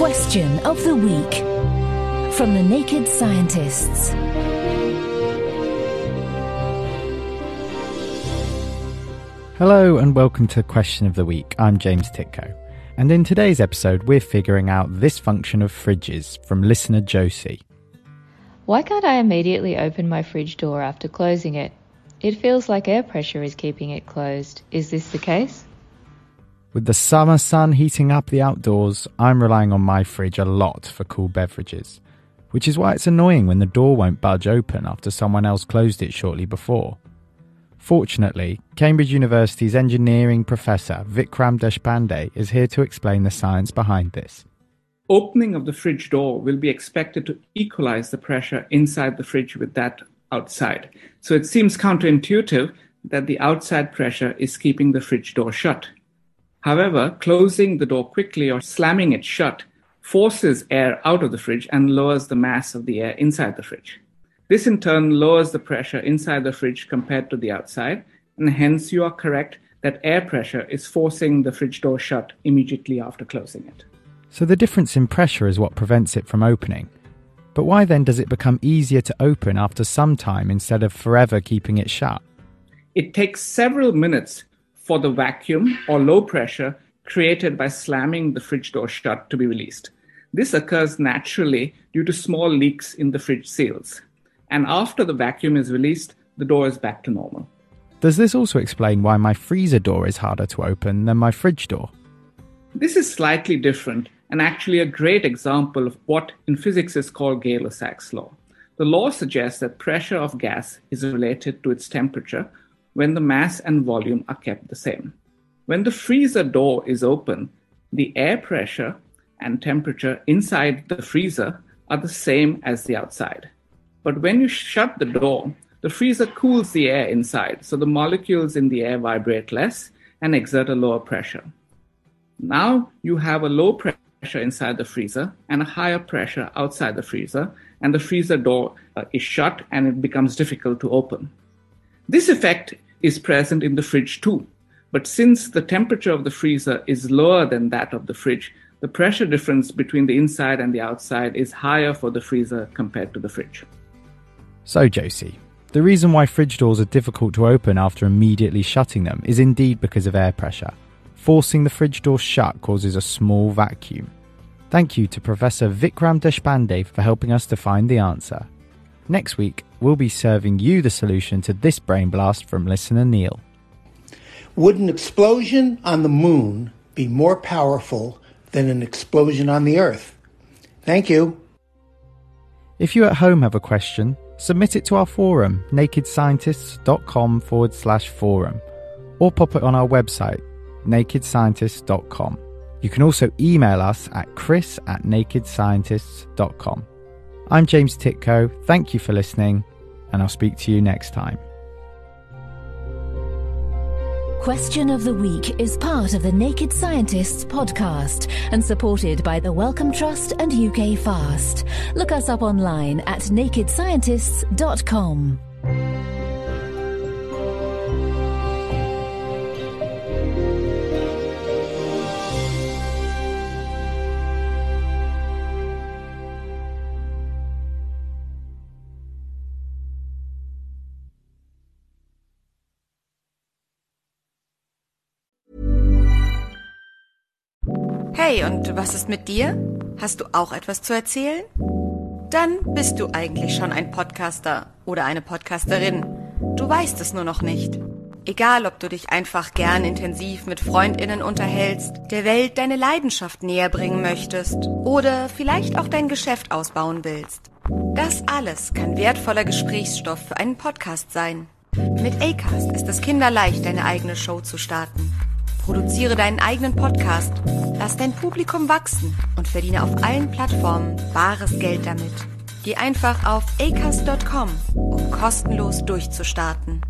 Question of the Week from the Naked Scientists. Hello and welcome to Question of the Week. I'm James Tytko. And in today's episode, we're figuring out this function of fridges from listener Josie. Why can't I immediately open my fridge door after closing it? It feels like air pressure is keeping it closed. Is this the case? With the summer sun heating up the outdoors, I'm relying on my fridge a lot for cool beverages, which is why it's annoying when the door won't budge open after someone else closed it shortly before. Fortunately, Cambridge University's engineering professor Vikram Deshpande is here to explain the science behind this. Opening of the fridge door will be expected to equalize the pressure inside the fridge with that outside. So it seems counterintuitive that the outside pressure is keeping the fridge door shut. However, closing the door quickly or slamming it shut forces air out of the fridge and lowers the mass of the air inside the fridge. This in turn lowers the pressure inside the fridge compared to the outside, and hence you are correct that air pressure is forcing the fridge door shut immediately after closing it. So the difference in pressure is what prevents it from opening. But why then does it become easier to open after some time instead of forever keeping it shut? It takes several minutes for the vacuum or low pressure created by slamming the fridge door shut to be released. This occurs naturally due to small leaks in the fridge seals and after the vacuum is released, the door is back to normal. Does this also explain why my freezer door is harder to open than my fridge door? This is slightly different and actually a great example of what in physics is called Gay-Lussac's law. The law suggests that pressure of gas is related to its temperature when the mass and volume are kept the same. When the freezer door is open, the air pressure and temperature inside the freezer are the same as the outside. But when you shut the door, the freezer cools the air inside, so the molecules in the air vibrate less and exert a lower pressure. Now you have a low pressure inside the freezer and a higher pressure outside the freezer, and the freezer door uh, is shut and it becomes difficult to open. This effect is present in the fridge too, but since the temperature of the freezer is lower than that of the fridge, the pressure difference between the inside and the outside is higher for the freezer compared to the fridge. So, Josie, the reason why fridge doors are difficult to open after immediately shutting them is indeed because of air pressure. Forcing the fridge door shut causes a small vacuum. Thank you to Professor Vikram Deshpande for helping us to find the answer. Next week, we'll be serving you the solution to this brain blast from listener Neil. Would an explosion on the moon be more powerful than an explosion on the Earth? Thank you. If you at home have a question, submit it to our forum, nakedscientists.com forward slash forum, or pop it on our website, nakedscientists.com. You can also email us at chris at nakedscientists.com. I'm James Tytko. Thank you for listening, and I'll speak to you next time. Question of the Week is part of the Naked Scientists podcast and supported by the Wellcome Trust and UK Fast. Look us up online at nakedscientists.com. Hey, und was ist mit dir? Hast du auch etwas zu erzählen? Dann bist du eigentlich schon ein Podcaster oder eine Podcasterin. Du weißt es nur noch nicht. Egal, ob du dich einfach gern intensiv mit Freundinnen unterhältst, der Welt deine Leidenschaft näher bringen möchtest oder vielleicht auch dein Geschäft ausbauen willst. Das alles kann wertvoller Gesprächsstoff für einen Podcast sein. Mit Acast ist es kinderleicht, deine eigene Show zu starten. Produziere deinen eigenen Podcast, lass dein Publikum wachsen und verdiene auf allen Plattformen bares Geld damit. Geh einfach auf acast.com, um kostenlos durchzustarten.